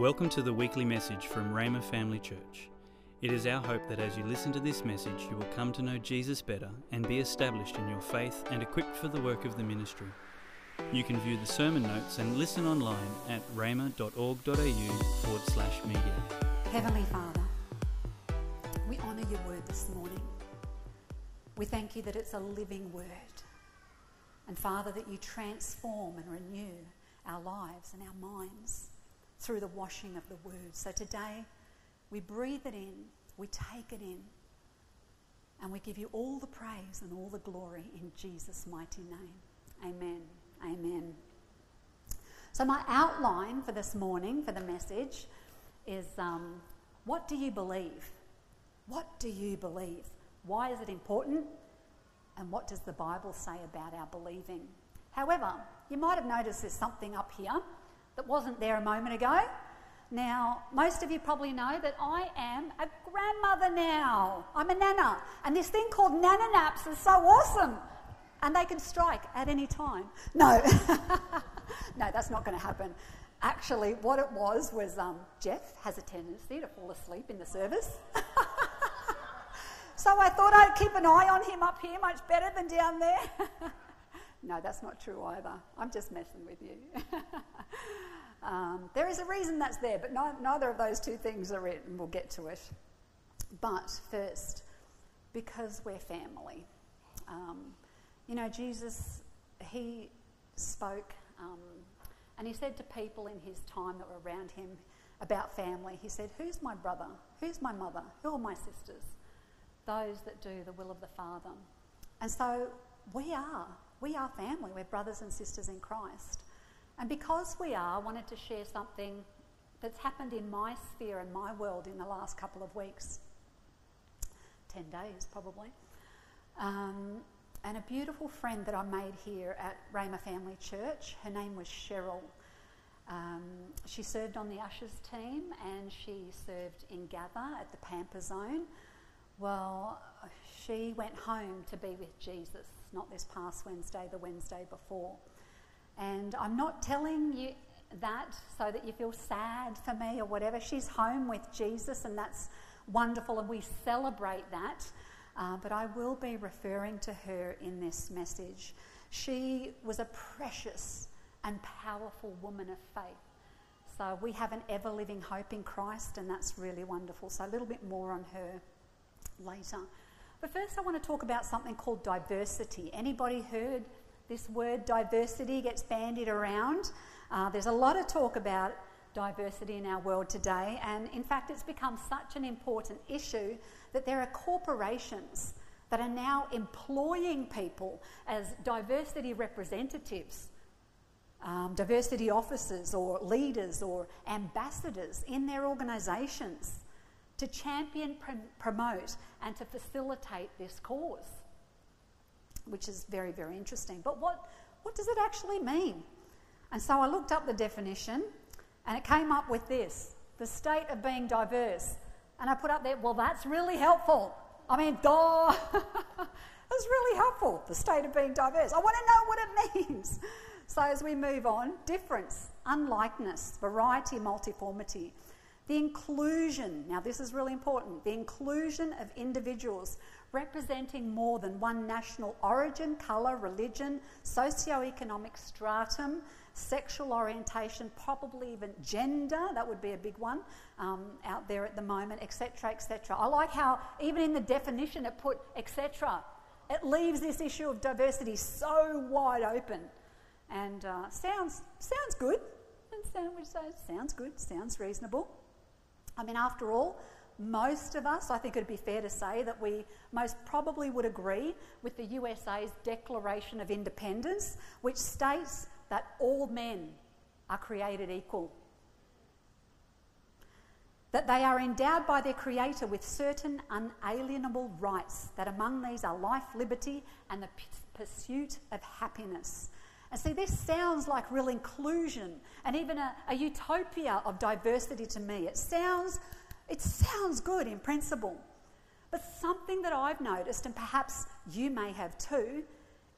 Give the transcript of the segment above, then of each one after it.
Welcome to the weekly message from Rhema Family Church. It is our hope that as you listen to this message, you will come to know Jesus better and be established in your faith and equipped for the work of the ministry. You can view the sermon notes and listen online at rhema.org.au forward slash media. Heavenly Father, we honour your word this morning. We thank you that it's a living word. And Father, that you transform and renew our lives and our minds through the washing of the word. So today, we breathe it in, we take it in, and we give you all the praise and all the glory in Jesus' mighty name. Amen. Amen. So, my outline for this morning for the message is um, what do you believe? What do you believe? Why is it important? And what does the Bible say about our believing? However, you might have noticed there's something up here that wasn't there a moment ago. Now, most of you probably know that I am a grandmother now. I'm a nana. And this thing called nana naps is so awesome. And they can strike at any time. No, no, that's not going to happen. Actually, what it was was um, Jeff has a tendency to fall asleep in the service. so I thought I'd keep an eye on him up here much better than down there. no, that's not true either. I'm just messing with you. Um, there is a reason that's there, but no, neither of those two things are it, and we'll get to it. But first, because we're family. Um, you know, Jesus, he spoke um, and he said to people in his time that were around him about family, he said, Who's my brother? Who's my mother? Who are my sisters? Those that do the will of the Father. And so we are. We are family. We're brothers and sisters in Christ. And because we are, I wanted to share something that's happened in my sphere and my world in the last couple of weeks 10 days probably. Um, and a beautiful friend that I made here at Rhema Family Church, her name was Cheryl. Um, she served on the ushers team and she served in Gather at the Pamper Zone. Well, she went home to be with Jesus, not this past Wednesday, the Wednesday before. And I'm not telling you that so that you feel sad for me or whatever. She's home with Jesus, and that's wonderful, and we celebrate that. Uh, but I will be referring to her in this message. She was a precious and powerful woman of faith. So we have an ever living hope in Christ, and that's really wonderful. So a little bit more on her later. But first, I want to talk about something called diversity. Anybody heard this word diversity gets bandied around. Uh, there's a lot of talk about diversity in our world today, and in fact, it's become such an important issue that there are corporations that are now employing people as diversity representatives, um, diversity officers, or leaders, or ambassadors in their organisations to champion, pr- promote, and to facilitate this cause which is very, very interesting. But what, what does it actually mean? And so I looked up the definition and it came up with this the state of being diverse. And I put up there, well, that's really helpful. I mean, duh. that's really helpful, the state of being diverse. I want to know what it means. So as we move on, difference, unlikeness, variety, multiformity. The inclusion, now this is really important, the inclusion of individuals representing more than one national origin, colour, religion, socio-economic stratum, sexual orientation, probably even gender, that would be a big one um, out there at the moment, etc., etc. I like how even in the definition it put etc. It leaves this issue of diversity so wide open and uh, sounds, sounds good. And sound, sounds good, sounds reasonable. I mean, after all, most of us, I think it'd be fair to say that we most probably would agree with the USA's Declaration of Independence, which states that all men are created equal. That they are endowed by their Creator with certain unalienable rights, that among these are life, liberty, and the p- pursuit of happiness. And see, this sounds like real inclusion and even a, a utopia of diversity to me. It sounds it sounds good in principle. But something that I've noticed, and perhaps you may have too,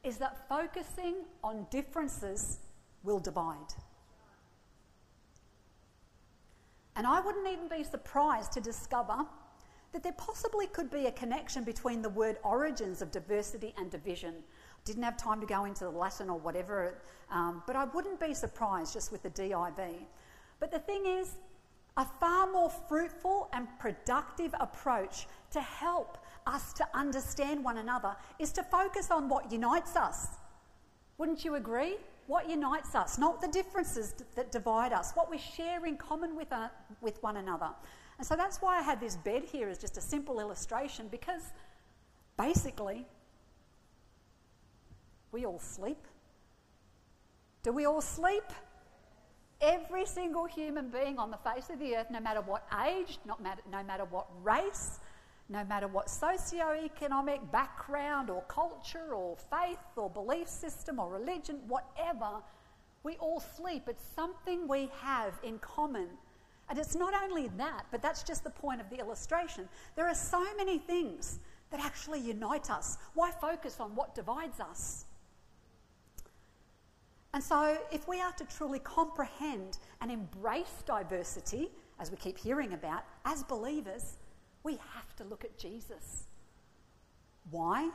is that focusing on differences will divide. And I wouldn't even be surprised to discover that there possibly could be a connection between the word origins of diversity and division. Didn't have time to go into the Latin or whatever, um, but I wouldn't be surprised just with the DIV. But the thing is, a far more fruitful and productive approach to help us to understand one another is to focus on what unites us. Wouldn't you agree? What unites us, not the differences that divide us, what we share in common with, uh, with one another. And so that's why I had this bed here as just a simple illustration because basically we all sleep. Do we all sleep? Every single human being on the face of the earth, no matter what age, not matter, no matter what race, no matter what socio-economic background or culture or faith or belief system or religion, whatever, we all sleep. It's something we have in common. And it's not only that, but that's just the point of the illustration. There are so many things that actually unite us. Why focus on what divides us? And so, if we are to truly comprehend and embrace diversity, as we keep hearing about, as believers, we have to look at Jesus. Why?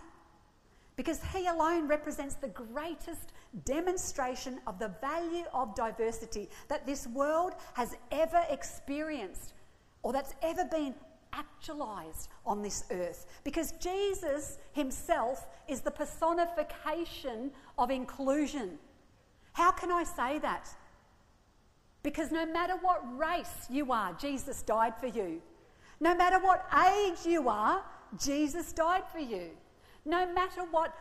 Because he alone represents the greatest demonstration of the value of diversity that this world has ever experienced or that's ever been actualized on this earth. Because Jesus himself is the personification of inclusion. How can I say that? Because no matter what race you are, Jesus died for you. No matter what age you are, Jesus died for you. No matter what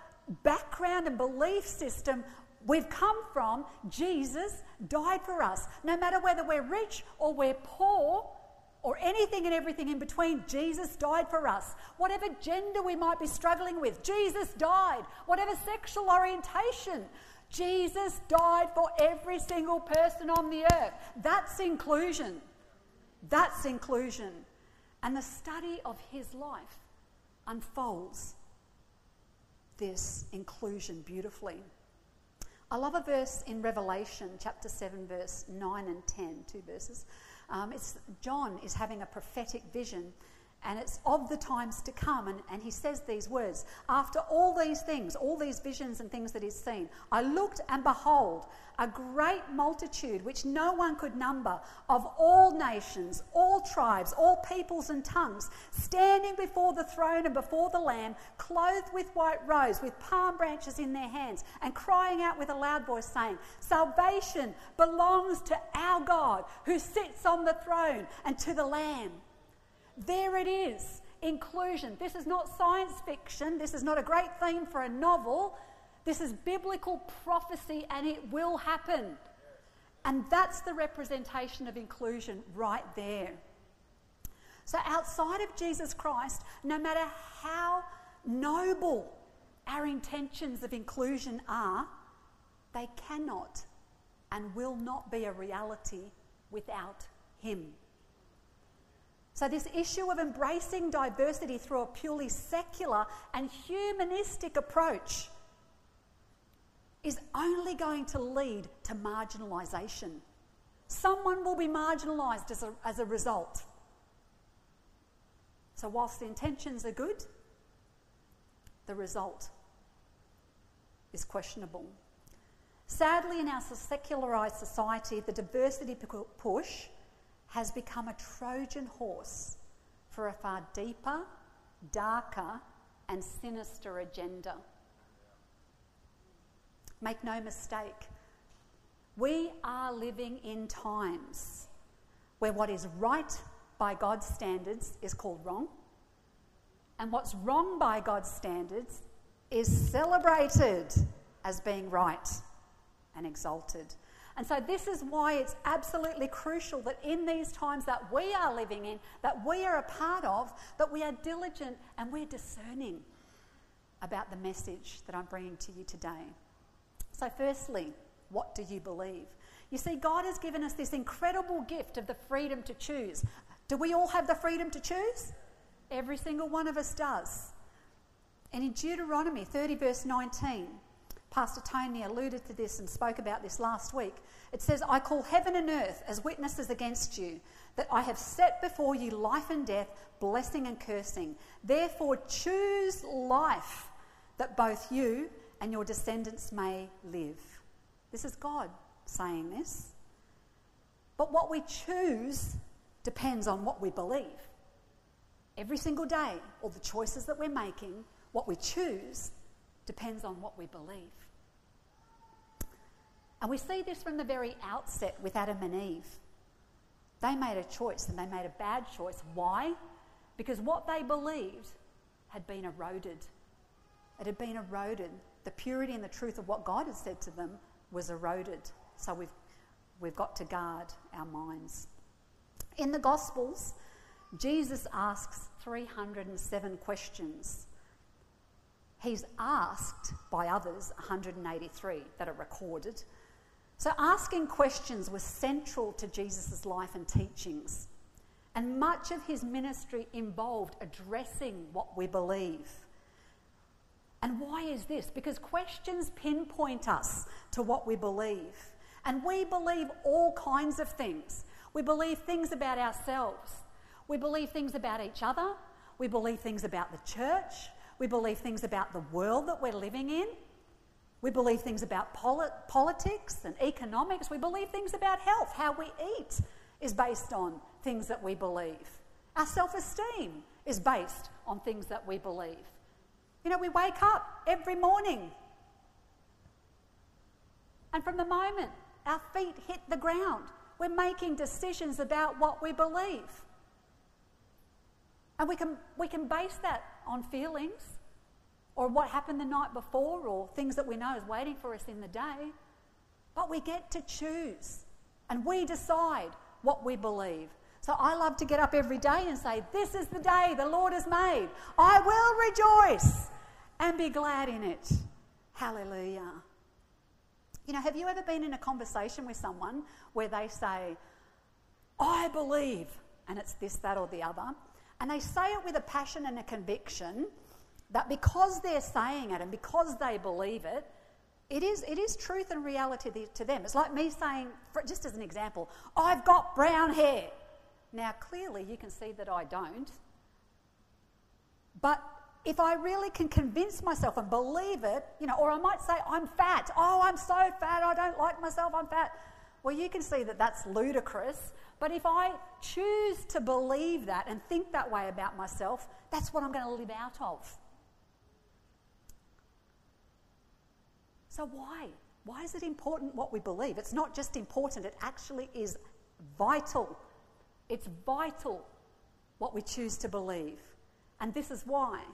background and belief system we've come from, Jesus died for us. No matter whether we're rich or we're poor or anything and everything in between, Jesus died for us. Whatever gender we might be struggling with, Jesus died. Whatever sexual orientation, Jesus died for every single person on the earth. That's inclusion. That's inclusion. And the study of his life unfolds this inclusion beautifully. I love a verse in Revelation chapter 7, verse 9 and 10, two verses. Um, John is having a prophetic vision and it's of the times to come. And, and he says these words After all these things, all these visions and things that he's seen, I looked and behold, a great multitude which no one could number of all nations, all tribes, all peoples and tongues, standing before the throne and before the Lamb, clothed with white robes, with palm branches in their hands, and crying out with a loud voice, saying, Salvation belongs to our God who sits on the throne and to the Lamb. There it is inclusion. This is not science fiction. This is not a great theme for a novel. This is biblical prophecy and it will happen. And that's the representation of inclusion right there. So, outside of Jesus Christ, no matter how noble our intentions of inclusion are, they cannot and will not be a reality without Him. So, this issue of embracing diversity through a purely secular and humanistic approach is only going to lead to marginalisation. Someone will be marginalised as a, as a result. So, whilst the intentions are good, the result is questionable. Sadly, in our secularised society, the diversity push has become a Trojan horse for a far deeper, darker, and sinister agenda. Make no mistake, we are living in times where what is right by God's standards is called wrong, and what's wrong by God's standards is celebrated as being right and exalted. And so, this is why it's absolutely crucial that in these times that we are living in, that we are a part of, that we are diligent and we're discerning about the message that I'm bringing to you today. So, firstly, what do you believe? You see, God has given us this incredible gift of the freedom to choose. Do we all have the freedom to choose? Every single one of us does. And in Deuteronomy 30, verse 19, Pastor Tony alluded to this and spoke about this last week. It says, I call heaven and earth as witnesses against you, that I have set before you life and death, blessing and cursing. Therefore, choose life, that both you and your descendants may live. This is God saying this. But what we choose depends on what we believe. Every single day, all the choices that we're making, what we choose depends on what we believe. And we see this from the very outset with Adam and Eve. They made a choice and they made a bad choice. Why? Because what they believed had been eroded. It had been eroded. The purity and the truth of what God had said to them was eroded. So we've, we've got to guard our minds. In the Gospels, Jesus asks 307 questions. He's asked by others 183 that are recorded. So, asking questions was central to Jesus' life and teachings. And much of his ministry involved addressing what we believe. And why is this? Because questions pinpoint us to what we believe. And we believe all kinds of things. We believe things about ourselves, we believe things about each other, we believe things about the church, we believe things about the world that we're living in. We believe things about polit- politics and economics. We believe things about health. How we eat is based on things that we believe. Our self esteem is based on things that we believe. You know, we wake up every morning, and from the moment our feet hit the ground, we're making decisions about what we believe. And we can, we can base that on feelings or what happened the night before or things that we know is waiting for us in the day. But we get to choose and we decide what we believe. So I love to get up every day and say, This is the day the Lord has made. I will rejoice and be glad in it. Hallelujah. You know, have you ever been in a conversation with someone where they say, I believe, and it's this, that, or the other, and they say it with a passion and a conviction that because they're saying it and because they believe it, it is, it is truth and reality to them. It's like me saying, for, just as an example, I've got brown hair. Now, clearly, you can see that I don't. But if I really can convince myself and believe it, you know, or I might say, I'm fat. Oh, I'm so fat. I don't like myself. I'm fat. Well, you can see that that's ludicrous. But if I choose to believe that and think that way about myself, that's what I'm going to live out of. So, why? Why is it important what we believe? It's not just important, it actually is vital. It's vital what we choose to believe. And this is why.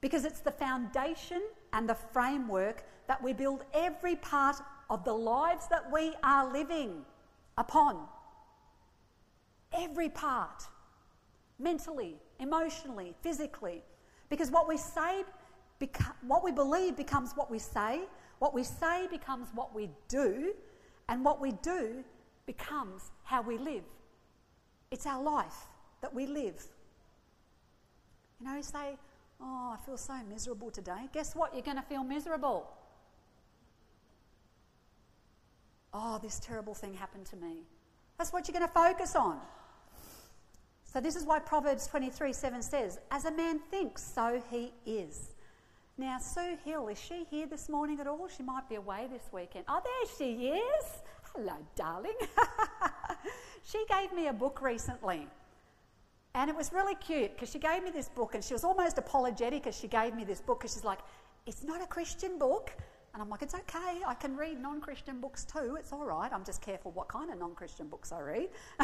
Because it's the foundation and the framework that we build every part of the lives that we are living upon. Every part. Mentally, emotionally, physically. Because what we say, what we believe becomes what we say, what we say becomes what we do, and what we do becomes how we live. It's our life that we live. You know, you say, Oh, I feel so miserable today. Guess what? You're going to feel miserable. Oh, this terrible thing happened to me. That's what you're going to focus on. So, this is why Proverbs 23 7 says, As a man thinks, so he is. Now, Sue Hill, is she here this morning at all? She might be away this weekend. Oh, there she is. Hello, darling. she gave me a book recently. And it was really cute because she gave me this book and she was almost apologetic as she gave me this book because she's like, it's not a Christian book. And I'm like, it's okay. I can read non Christian books too. It's all right. I'm just careful what kind of non Christian books I read.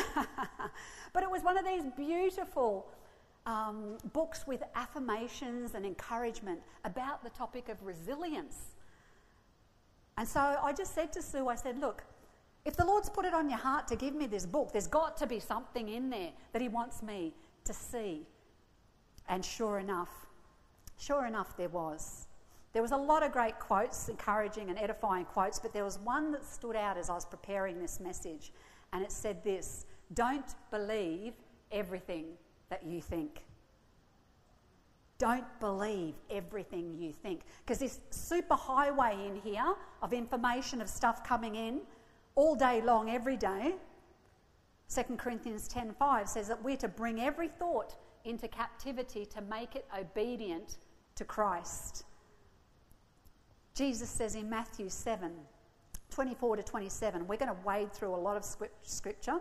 but it was one of these beautiful um, books with affirmations and encouragement about the topic of resilience. And so I just said to Sue, I said, look, if the Lord's put it on your heart to give me this book, there's got to be something in there that He wants me to see. And sure enough, sure enough, there was. There was a lot of great quotes, encouraging and edifying quotes, but there was one that stood out as I was preparing this message, and it said this Don't believe everything that you think. Don't believe everything you think. Because this super highway in here of information, of stuff coming in all day long, every day, 2 Corinthians 10:5 says that we're to bring every thought into captivity to make it obedient to Christ. Jesus says in Matthew 7, 24 to 27, we're going to wade through a lot of scripture.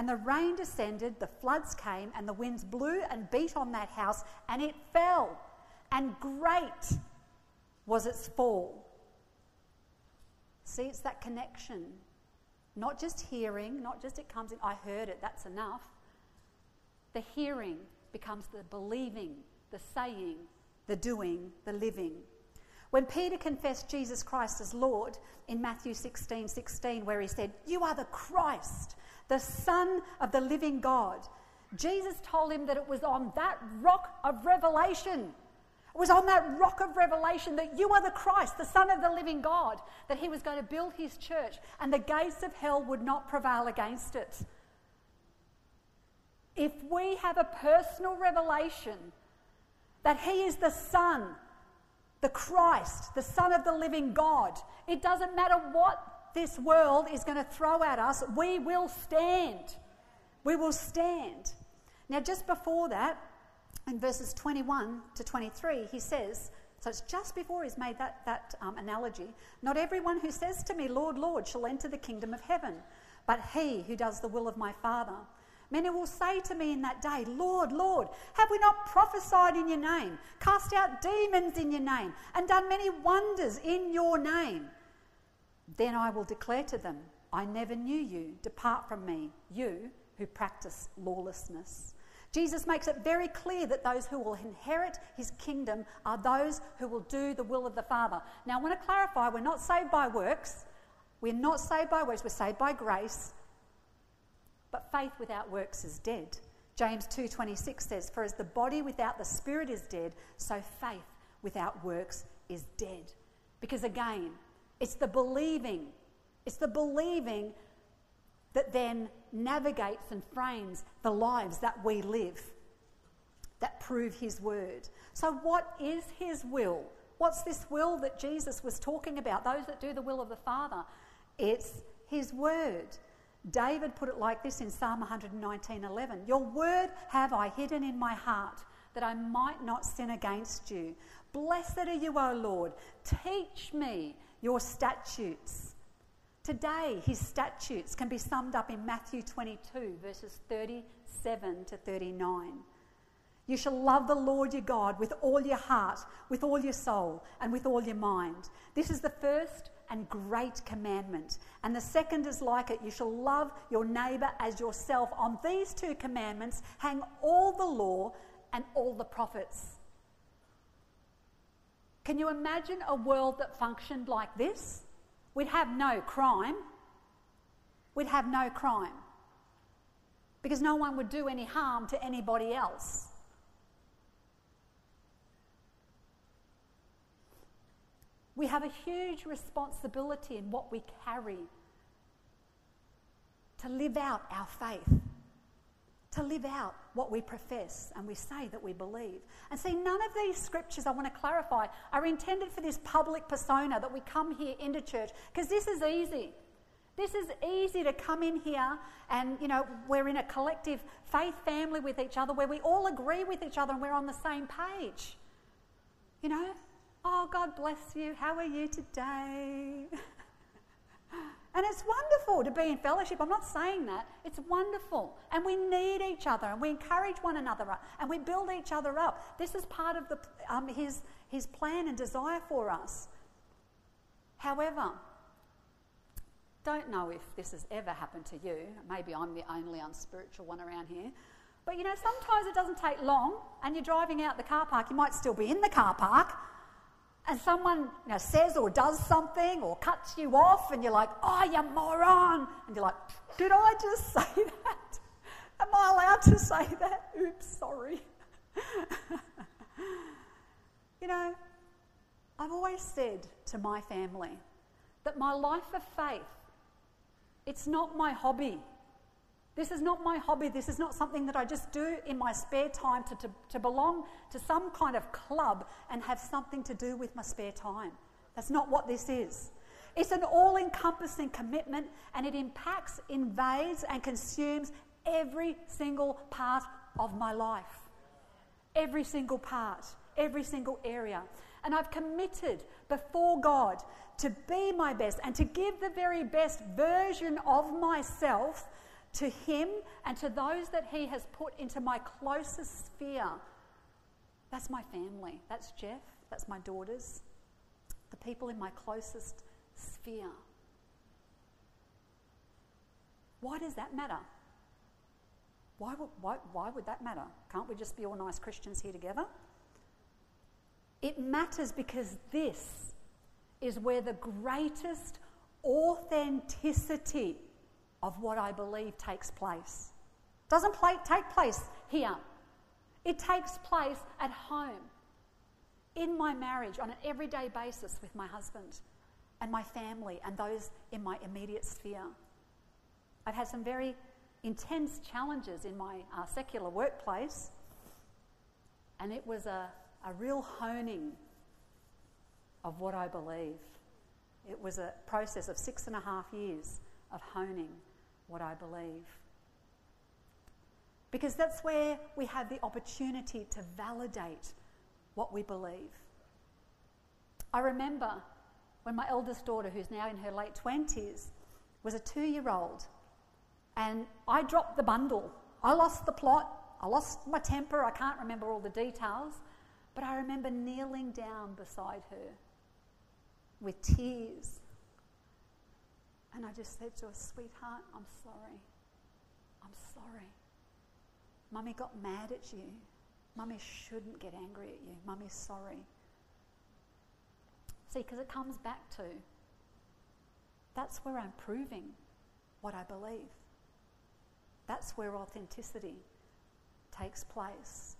And the rain descended, the floods came, and the winds blew and beat on that house, and it fell. And great was its fall. See, it's that connection. Not just hearing, not just it comes in, I heard it, that's enough. The hearing becomes the believing, the saying, the doing, the living. When Peter confessed Jesus Christ as Lord in Matthew 16 16, where he said, You are the Christ, the Son of the living God, Jesus told him that it was on that rock of revelation. It was on that rock of revelation that you are the Christ, the Son of the living God, that he was going to build his church and the gates of hell would not prevail against it. If we have a personal revelation that he is the Son, the Christ, the Son of the living God, it doesn't matter what this world is going to throw at us, we will stand. We will stand. Now, just before that, in verses 21 to 23, he says, so it's just before he's made that, that um, analogy, not everyone who says to me, Lord, Lord, shall enter the kingdom of heaven, but he who does the will of my Father. Many will say to me in that day, Lord, Lord, have we not prophesied in your name, cast out demons in your name, and done many wonders in your name? Then I will declare to them, I never knew you. Depart from me, you who practice lawlessness. Jesus makes it very clear that those who will inherit his kingdom are those who will do the will of the Father. Now, I want to clarify we're not saved by works. We're not saved by works, we're saved by grace. But faith without works is dead. James 2:26 says, "For as the body without the spirit is dead, so faith without works is dead." Because again, it's the believing, it's the believing that then navigates and frames the lives that we live, that prove his word. So what is his will? What's this will that Jesus was talking about? Those that do the will of the Father. It's his word. David put it like this in Psalm 119:11. Your word have I hidden in my heart that I might not sin against you. Blessed are you, O Lord. Teach me your statutes. Today, his statutes can be summed up in Matthew 22, verses 37 to 39. You shall love the Lord your God with all your heart, with all your soul, and with all your mind. This is the first and great commandment. And the second is like it you shall love your neighbour as yourself. On these two commandments hang all the law and all the prophets. Can you imagine a world that functioned like this? We'd have no crime. We'd have no crime. Because no one would do any harm to anybody else. We have a huge responsibility in what we carry to live out our faith, to live out what we profess and we say that we believe. And see, none of these scriptures, I want to clarify, are intended for this public persona that we come here into church, because this is easy. This is easy to come in here and, you know, we're in a collective faith family with each other where we all agree with each other and we're on the same page. You know, Oh, God bless you. How are you today? and it's wonderful to be in fellowship. I'm not saying that. It's wonderful. And we need each other and we encourage one another and we build each other up. This is part of the, um, his, his plan and desire for us. However, don't know if this has ever happened to you. Maybe I'm the only unspiritual one around here. But you know, sometimes it doesn't take long and you're driving out the car park. You might still be in the car park and someone you know, says or does something or cuts you off, and you're like, oh, you moron. And you're like, did I just say that? Am I allowed to say that? Oops, sorry. you know, I've always said to my family that my life of faith, it's not my hobby. This is not my hobby. This is not something that I just do in my spare time to, to, to belong to some kind of club and have something to do with my spare time. That's not what this is. It's an all encompassing commitment and it impacts, invades, and consumes every single part of my life. Every single part, every single area. And I've committed before God to be my best and to give the very best version of myself to Him and to those that He has put into my closest sphere. That's my family. That's Jeff. That's my daughters. The people in my closest sphere. Why does that matter? Why would, why, why would that matter? Can't we just be all nice Christians here together? It matters because this is where the greatest authenticity of what I believe takes place. Doesn't play, take place here. It takes place at home, in my marriage, on an everyday basis with my husband and my family and those in my immediate sphere. I've had some very intense challenges in my uh, secular workplace, and it was a, a real honing of what I believe. It was a process of six and a half years of honing what I believe. Because that's where we have the opportunity to validate what we believe. I remember when my eldest daughter, who's now in her late 20s, was a two year old, and I dropped the bundle. I lost the plot, I lost my temper, I can't remember all the details, but I remember kneeling down beside her with tears and I just said to her, Sweetheart, I'm sorry. I'm sorry. Mummy got mad at you. Mummy shouldn't get angry at you. Mummy's sorry. See, because it comes back to that's where I'm proving what I believe. That's where authenticity takes place.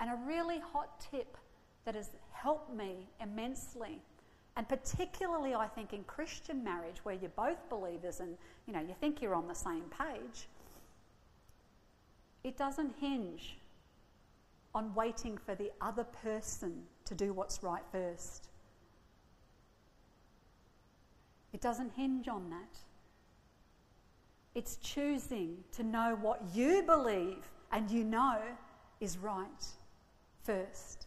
And a really hot tip that has helped me immensely and particularly, I think, in Christian marriage, where you're both believers and you know you think you're on the same page, it doesn't hinge on waiting for the other person to do what's right first. It doesn't hinge on that. It's choosing to know what you believe and you know is right first.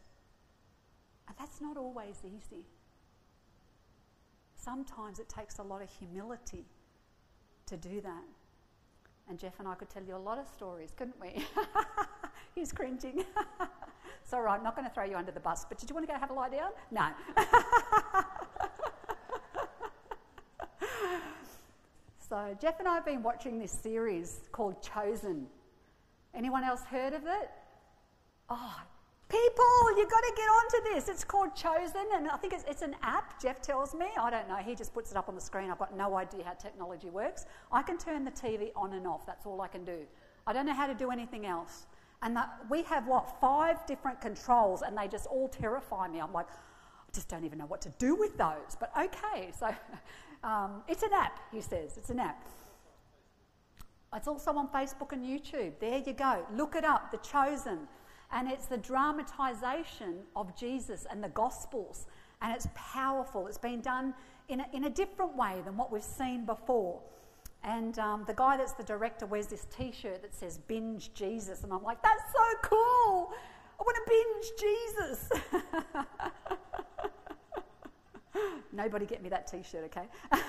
And that's not always easy sometimes it takes a lot of humility to do that. And Jeff and I could tell you a lot of stories, couldn't we? He's cringing. it's all right, I'm not going to throw you under the bus, but did you want to go have a lie down? No. so, Jeff and I have been watching this series called Chosen. Anyone else heard of it? Oh, People, you've got to get onto this. It's called Chosen, and I think it's, it's, an app, Jeff tells me. I don't know. He just puts it up on the screen. I've got no idea how technology works. I can turn the TV on and off. That's all I can do. I don't know how to do anything else. And that, we have, what, five different controls, and they just all terrify me. I'm like, I just don't even know what to do with those. But okay, so um, it's an app, he says. It's an app. It's also on Facebook and YouTube. There you go. Look it up, The Chosen and it's the dramatization of Jesus and the Gospels, and it's powerful. It's been done in a, in a different way than what we've seen before. And um, the guy that's the director wears this t shirt that says Binge Jesus, and I'm like, that's so cool! I want to binge Jesus! Nobody get me that t shirt, okay?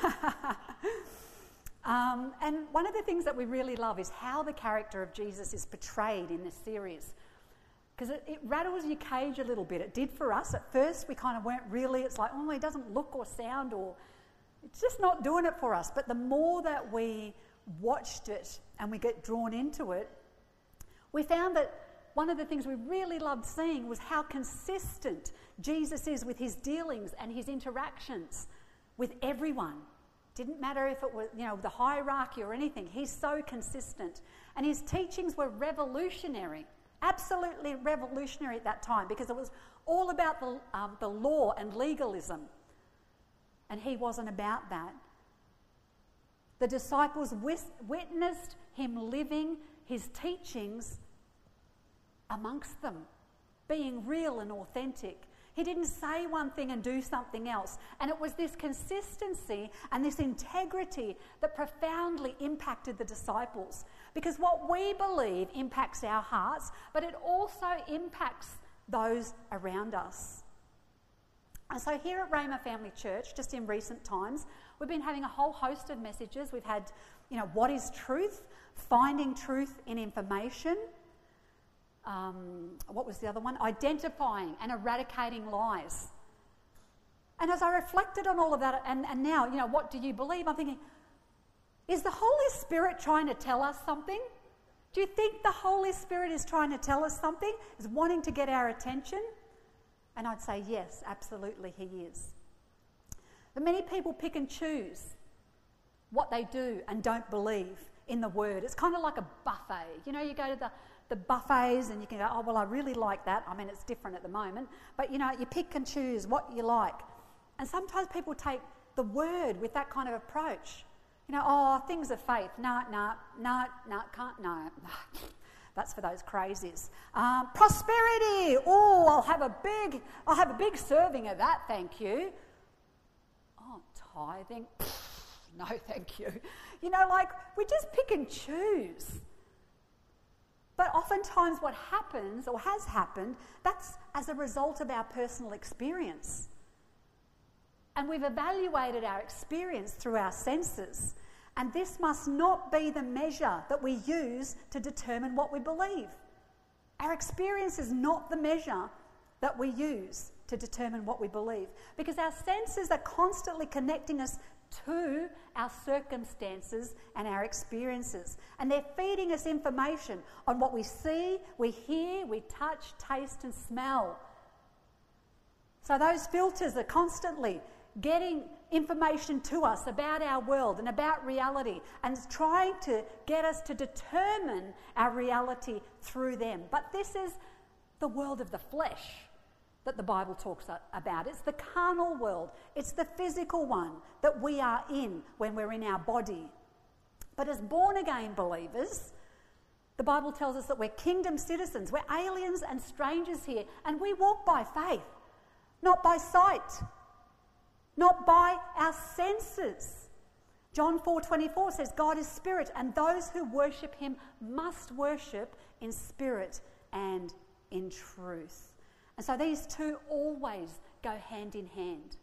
um, and one of the things that we really love is how the character of Jesus is portrayed in this series because it, it, rattles your cage a little bit. It did for us. At first, we kind of weren't really, it's like, oh, it doesn't look or sound, or it's just not doing it for us. But the more that we watched it and we get drawn into it, we found that one of the things we really loved seeing was how consistent Jesus is with his dealings and his interactions with everyone. Didn't matter if it was, you know, the hierarchy or anything. He's so consistent. And his teachings were revolutionary, absolutely revolutionary at that time because it was all about the, um, the law and legalism. And he wasn't about that. The disciples witnessed him living his teachings amongst them, being real and authentic. He didn't say one thing and do something else. And it was this consistency and this integrity that profoundly impacted the disciples. Because what we believe impacts our hearts, but it also impacts those around us. And so, here at Rhema Family Church, just in recent times, we've been having a whole host of messages. We've had, you know, what is truth, finding truth in information, um, what was the other one? Identifying and eradicating lies. And as I reflected on all of that, and, and now, you know, what do you believe? I'm thinking, is the Holy Spirit trying to tell us something? Do you think the Holy Spirit is trying to tell us something? Is wanting to get our attention? And I'd say, yes, absolutely, He is. But many people pick and choose what they do and don't believe in the Word. It's kind of like a buffet. You know, you go to the the buffets and you can go, oh, well, I really like that. I mean, it's different at the moment. But, you know, you pick and choose what you like. And sometimes people take the word with that kind of approach. You know, oh, things of faith. No, no, no, no, can't, no. That's for those crazies. Um, prosperity. Oh, I'll have a big, I'll have a big serving of that, thank you. Oh, tithing. no, thank you. You know, like we just pick and choose. But oftentimes, what happens or has happened, that's as a result of our personal experience. And we've evaluated our experience through our senses. And this must not be the measure that we use to determine what we believe. Our experience is not the measure that we use to determine what we believe because our senses are constantly connecting us to our circumstances and our experiences. And they're feeding us information on what we see, we hear, we touch, taste, and smell. So those filters are constantly getting information to us about our world and about reality and trying to get us to determine our reality through them. But this is the world of the flesh that the Bible talks about. It's the carnal world, it's the physical one that we are in when we're in our body. But as born again believers, the Bible tells us that we're kingdom citizens, we're aliens and strangers here, and we walk by faith, not by sight, not by our senses. John 4:24 says God is spirit and those who worship him must worship in spirit and in truth. And so these two always go hand in hand.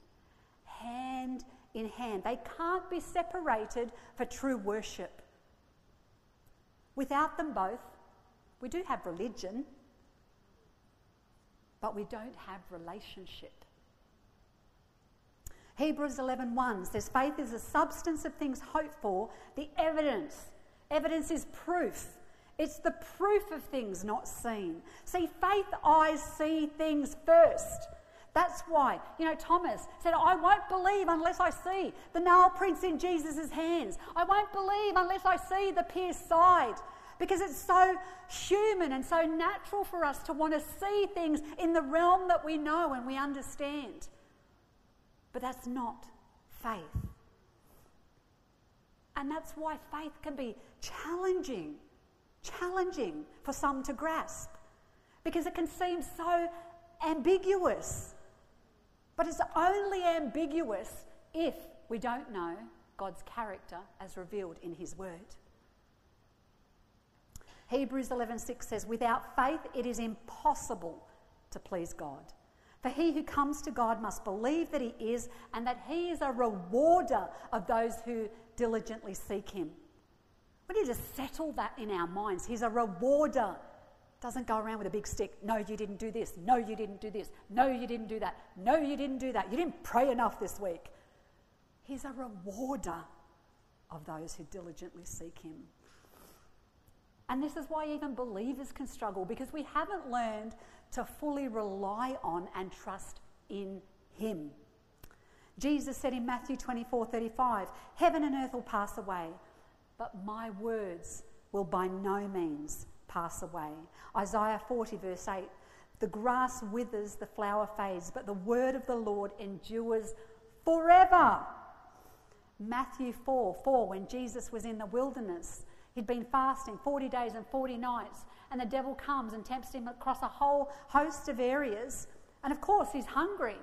Hand in hand. They can't be separated for true worship. Without them both, we do have religion, but we don't have relationship. Hebrews 11:1 says faith is the substance of things hoped for, the evidence. Evidence is proof it's the proof of things not seen. See, faith eyes see things first. That's why, you know, Thomas said, I won't believe unless I see the nail prints in Jesus' hands. I won't believe unless I see the pierced side. Because it's so human and so natural for us to want to see things in the realm that we know and we understand. But that's not faith. And that's why faith can be challenging challenging for some to grasp because it can seem so ambiguous. But it's only ambiguous if we don't know God's character as revealed in His Word. Hebrews 11:6 says, "Without faith it is impossible to please God. For he who comes to God must believe that he is and that he is a rewarder of those who diligently seek him." We need to settle that in our minds. He's a rewarder. Doesn't go around with a big stick. No, you didn't do this. No, you didn't do this. No, you didn't do that. No, you didn't do that. You didn't pray enough this week. He's a rewarder of those who diligently seek him. And this is why even believers can struggle because we haven't learned to fully rely on and trust in Him. Jesus said in Matthew 24 35, Heaven and earth will pass away, but my words will by no means pass away. Isaiah 40, verse 8, The grass withers, the flower fades, but the word of the Lord endures forever. Matthew 4 4, when Jesus was in the wilderness, he'd been fasting 40 days and 40 nights, and the devil comes and tempts him across a whole host of areas. And of course, he's hungry.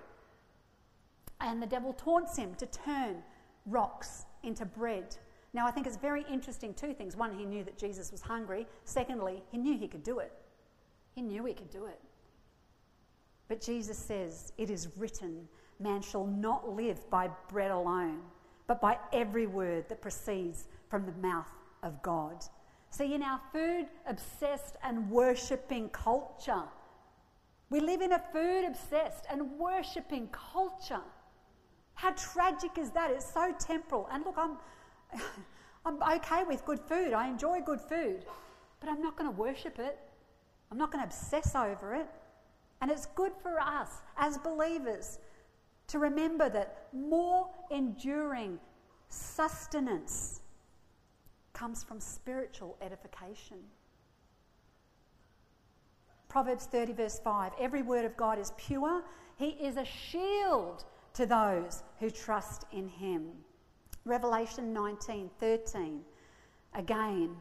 And the devil taunts him to turn rocks into bread. Now, I think it's very interesting two things. One, he knew that Jesus was hungry. Secondly, he knew he could do it. He knew he could do it. But Jesus says, It is written, man shall not live by bread alone, but by every word that proceeds from the mouth of God. See, in our food obsessed and worshipping culture, we live in a food obsessed and worshipping culture. How tragic is that? It's so temporal. And look, I'm, I'm okay with good food. I enjoy good food. But I'm not going to worship it. I'm not going to obsess over it. And it's good for us as believers to remember that more enduring sustenance comes from spiritual edification. Proverbs 30, verse 5 Every word of God is pure, He is a shield to those who trust in him. Revelation 19 13. Again,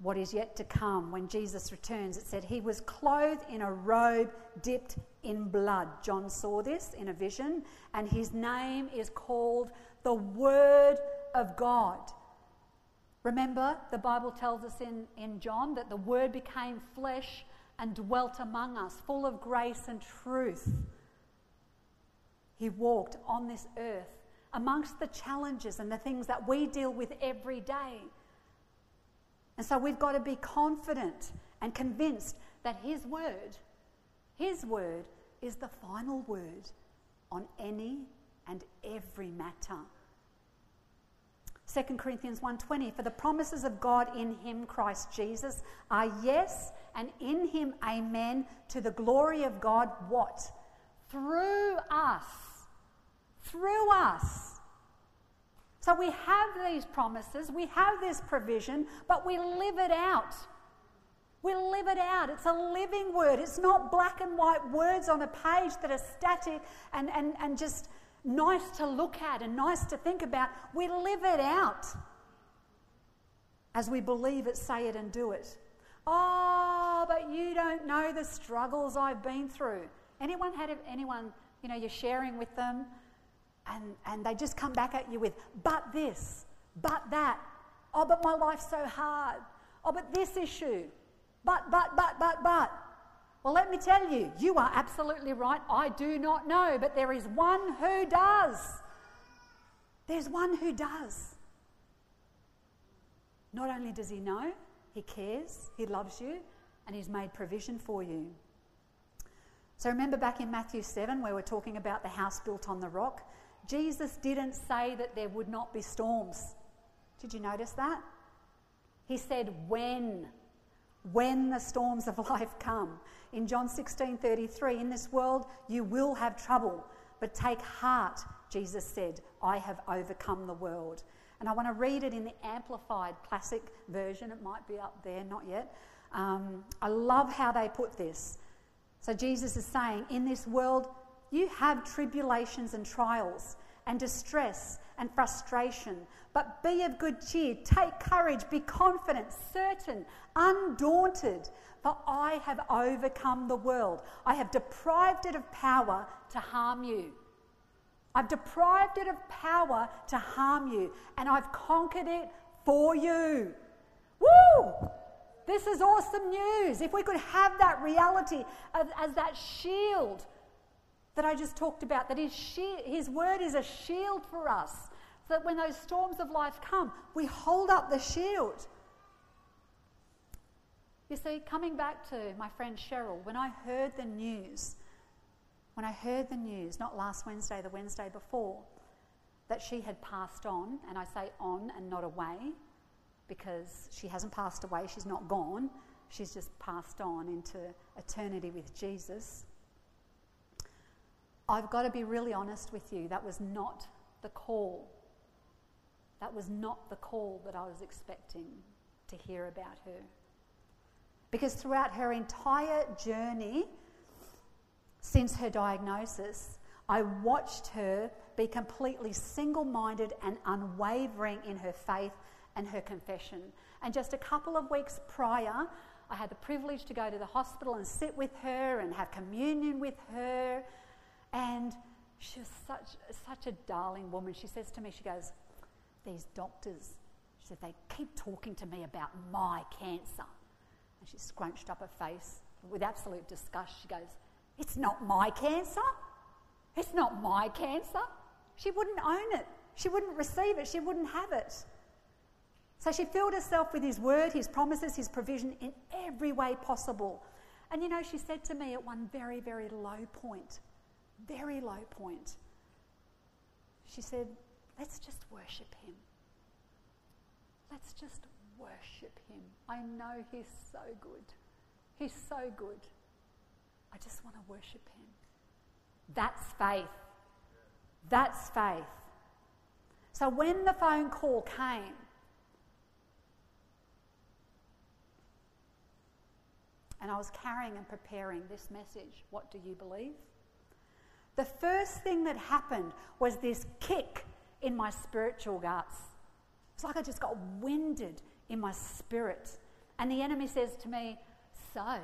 what is yet to come when Jesus returns, it said, He was clothed in a robe dipped in blood. John saw this in a vision, and his name is called the Word of God. Remember, the Bible tells us in, in John that the Word became flesh and dwelt among us, full of grace and truth. He walked on this earth amongst the challenges and the things that we deal with every day. And so we've got to be confident and convinced that His word, His word, is the final word on any and every matter. 2 Corinthians 1:20 for the promises of God in him Christ Jesus are yes and in him amen to the glory of God what through us through us. So we have these promises, we have this provision, but we live it out. We live it out. It's a living word. It's not black and white words on a page that are static and, and, and just nice to look at and nice to think about. We live it out as we believe it, say it, and do it. Oh, but you don't know the struggles I've been through. Anyone had anyone, you know, you're sharing with them and, and they just come back at you with, but this, but that. Oh, but my life's so hard. Oh, but this issue. But, but, but, but, but. Well, let me tell you, you are absolutely right. I do not know, but there is one who does. There's one who does. Not only does he know, he cares, he loves you, and he's made provision for you. So remember back in Matthew 7 where we're talking about the house built on the rock? Jesus didn't say that there would not be storms. Did you notice that? He said, when. When the storms of life come. In John 16 33, in this world you will have trouble, but take heart, Jesus said, I have overcome the world. And I want to read it in the Amplified Classic version. It might be up there, not yet. Um, I love how they put this. So Jesus is saying, In this world you have tribulations and trials and distress and frustration, but be of good cheer. Take courage, be confident, certain, undaunted, for I have overcome the world. I have deprived it of power to harm you. I've deprived it of power to harm you, and I've conquered it for you. Woo! This is awesome news. If we could have that reality as, as that shield that I just talked about, that his, shield, his word is a shield for us, that when those storms of life come, we hold up the shield. You see, coming back to my friend Cheryl, when I heard the news, when I heard the news, not last Wednesday, the Wednesday before, that she had passed on, and I say on and not away, because she hasn't passed away, she's not gone, she's just passed on into eternity with Jesus. I've got to be really honest with you, that was not the call. That was not the call that I was expecting to hear about her. Because throughout her entire journey since her diagnosis, I watched her be completely single minded and unwavering in her faith and her confession. And just a couple of weeks prior, I had the privilege to go to the hospital and sit with her and have communion with her. And she was such, such a darling woman. She says to me, she goes, These doctors, she said, they keep talking to me about my cancer. And she scrunched up her face with absolute disgust. She goes, It's not my cancer. It's not my cancer. She wouldn't own it. She wouldn't receive it. She wouldn't have it. So she filled herself with His word, His promises, His provision in every way possible. And you know, she said to me at one very, very low point, very low point, she said, Let's just worship Him. Let's just worship Him. I know He's so good. He's so good. I just want to worship Him. That's faith. That's faith. So when the phone call came, and I was carrying and preparing this message, What do you believe? The first thing that happened was this kick in my spiritual guts. It's like I just got winded in my spirit. And the enemy says to me, So,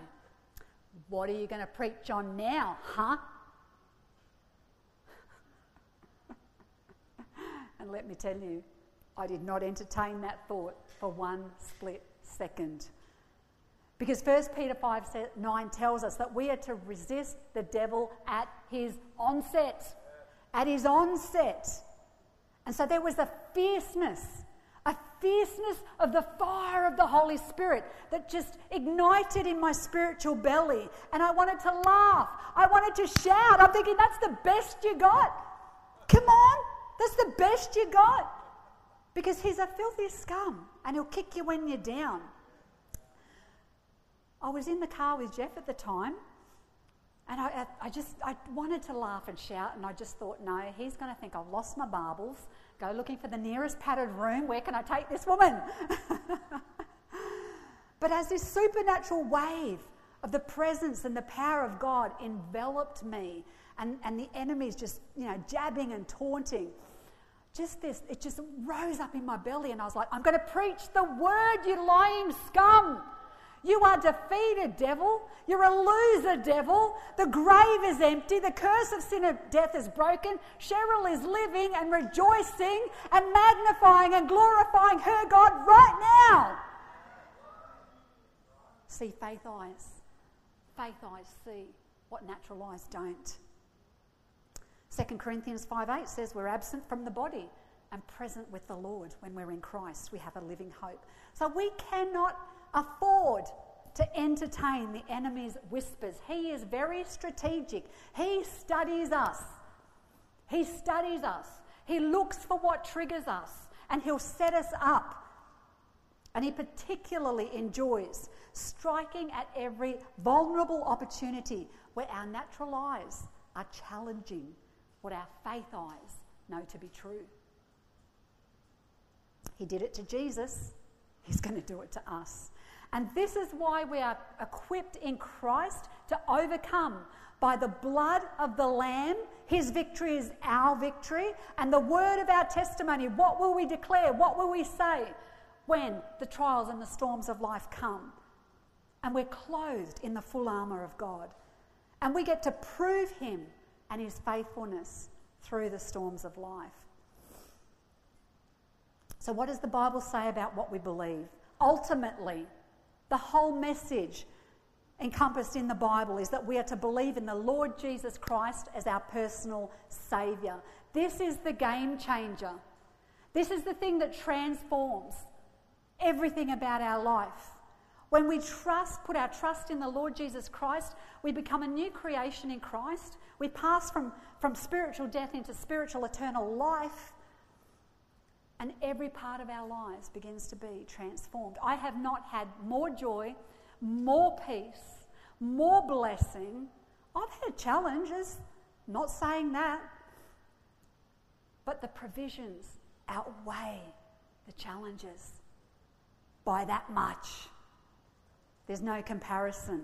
what are you going to preach on now, huh? and let me tell you, I did not entertain that thought for one split second. Because 1 Peter 5 9 tells us that we are to resist the devil at his onset. At his onset. And so there was a fierceness a fierceness of the fire of the Holy Spirit that just ignited in my spiritual belly. And I wanted to laugh. I wanted to shout. I'm thinking, that's the best you got. Come on, that's the best you got. Because he's a filthy scum and he'll kick you when you're down. I was in the car with Jeff at the time. And I, I just I wanted to laugh and shout, and I just thought, no, he's going to think I've lost my marbles Go looking for the nearest padded room. Where can I take this woman? but as this supernatural wave of the presence and the power of God enveloped me, and, and the enemies just, you know, jabbing and taunting, just this, it just rose up in my belly, and I was like, I'm going to preach the word, you lying scum. You are defeated, devil. You're a loser, devil. The grave is empty. The curse of sin and death is broken. Cheryl is living and rejoicing and magnifying and glorifying her God right now. See faith eyes. Faith eyes see what natural eyes don't. 2 Corinthians 5 8 says we're absent from the body and present with the Lord when we're in Christ. We have a living hope. So we cannot afford to entertain the enemy's whispers. He is very strategic. He studies us. He studies us. He looks for what triggers us and he'll set us up. And he particularly enjoys striking at every vulnerable opportunity where our natural eyes are challenging what our faith eyes know to be true. He did it to Jesus, he's going to do it to us. And this is why we are equipped in Christ to overcome by the blood of the Lamb. His victory is our victory. And the word of our testimony. What will we declare? What will we say when the trials and the storms of life come? And we're clothed in the full armour of God. And we get to prove Him and His faithfulness through the storms of life. So, what does the Bible say about what we believe? Ultimately, the whole message encompassed in the Bible is that we are to believe in the Lord Jesus Christ as our personal Saviour. This is the game changer. This is the thing that transforms everything about our life. When we trust, put our trust in the Lord Jesus Christ, we become a new creation in Christ. We pass from, from spiritual death into spiritual eternal life. And every part of our lives begins to be transformed. I have not had more joy, more peace, more blessing. I've had challenges, not saying that, but the provisions outweigh the challenges by that much. There's no comparison.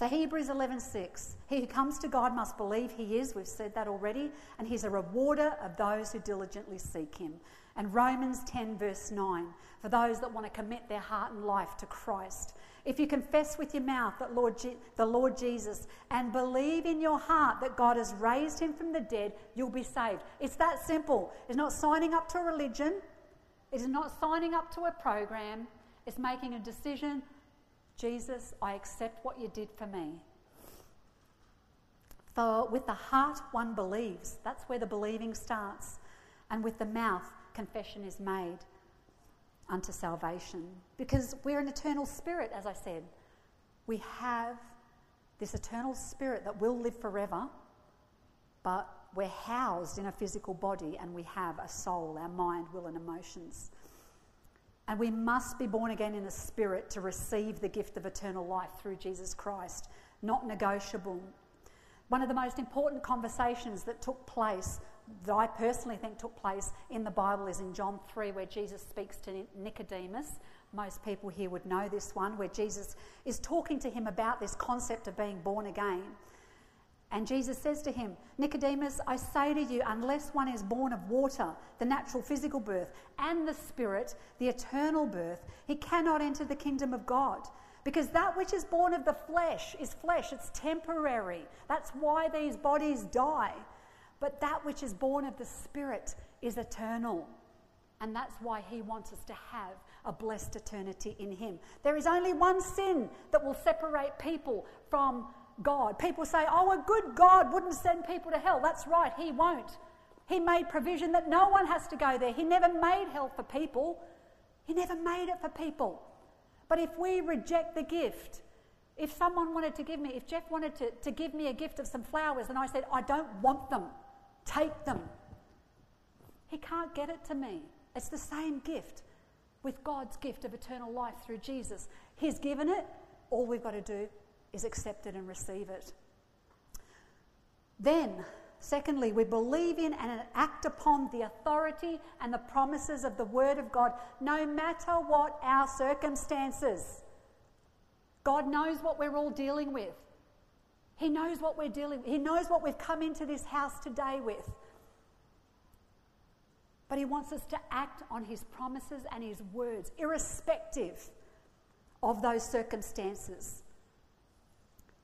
So Hebrews 11:6, he who comes to God must believe he is, we've said that already, and he's a rewarder of those who diligently seek him. And Romans 10 verse 9, for those that want to commit their heart and life to Christ. If you confess with your mouth that Lord Je- the Lord Jesus and believe in your heart that God has raised him from the dead, you'll be saved. It's that simple. It's not signing up to a religion. It is not signing up to a program. It's making a decision Jesus, I accept what you did for me. For with the heart one believes. That's where the believing starts. And with the mouth, confession is made unto salvation. Because we're an eternal spirit, as I said. We have this eternal spirit that will live forever, but we're housed in a physical body and we have a soul, our mind, will, and emotions. And we must be born again in the Spirit to receive the gift of eternal life through Jesus Christ. Not negotiable. One of the most important conversations that took place, that I personally think took place in the Bible, is in John 3, where Jesus speaks to Nicodemus. Most people here would know this one, where Jesus is talking to him about this concept of being born again. And Jesus says to him, Nicodemus, I say to you, unless one is born of water, the natural physical birth, and the Spirit, the eternal birth, he cannot enter the kingdom of God. Because that which is born of the flesh is flesh, it's temporary. That's why these bodies die. But that which is born of the Spirit is eternal. And that's why he wants us to have a blessed eternity in him. There is only one sin that will separate people from God. People say, oh, a good God wouldn't send people to hell. That's right, He won't. He made provision that no one has to go there. He never made hell for people, He never made it for people. But if we reject the gift, if someone wanted to give me, if Jeff wanted to, to give me a gift of some flowers and I said, I don't want them, take them, he can't get it to me. It's the same gift with God's gift of eternal life through Jesus. He's given it, all we've got to do is accept it and receive it. Then, secondly, we believe in and act upon the authority and the promises of the Word of God, no matter what our circumstances. God knows what we're all dealing with. He knows what we're dealing with. He knows what we've come into this house today with. But He wants us to act on His promises and His words, irrespective of those circumstances.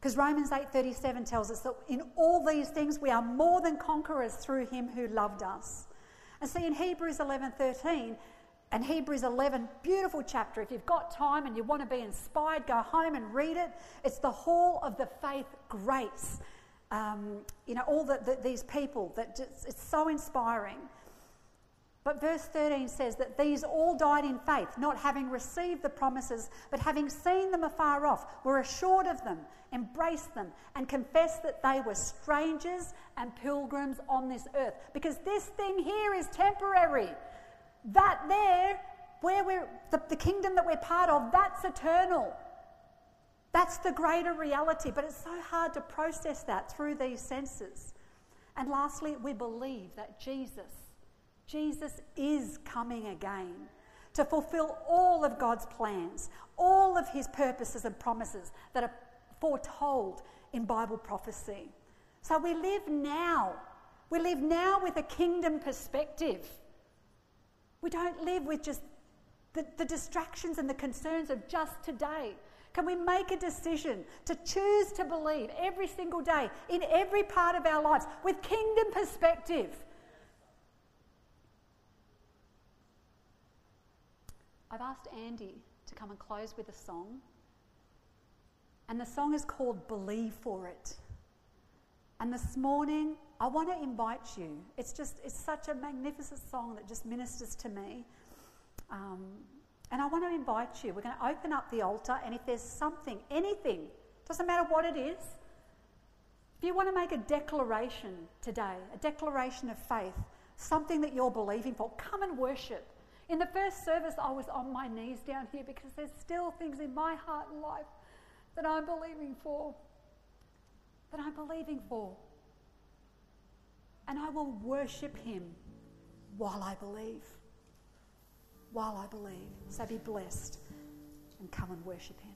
Because Romans 8:37 tells us that in all these things we are more than conquerors through him who loved us. And see in Hebrews 11:13 and Hebrews 11, beautiful chapter. If you've got time and you want to be inspired, go home and read it. It's the hall of the faith greats. Um, you know, all the, the, these people that just, it's so inspiring. But verse 13 says that these all died in faith, not having received the promises, but having seen them afar off, were assured of them, embraced them, and confessed that they were strangers and pilgrims on this earth. Because this thing here is temporary. That there, where we're, the, the kingdom that we're part of, that's eternal. That's the greater reality. But it's so hard to process that through these senses. And lastly, we believe that Jesus Jesus is coming again to fulfill all of God's plans, all of his purposes and promises that are foretold in Bible prophecy. So we live now. We live now with a kingdom perspective. We don't live with just the, the distractions and the concerns of just today. Can we make a decision to choose to believe every single day in every part of our lives with kingdom perspective? I've asked Andy to come and close with a song. And the song is called Believe for It. And this morning, I want to invite you. It's just, it's such a magnificent song that just ministers to me. Um, and I want to invite you. We're going to open up the altar, and if there's something, anything, doesn't matter what it is, if you want to make a declaration today, a declaration of faith, something that you're believing for, come and worship. In the first service, I was on my knees down here because there's still things in my heart and life that I'm believing for. That I'm believing for. And I will worship Him while I believe. While I believe. So be blessed and come and worship Him.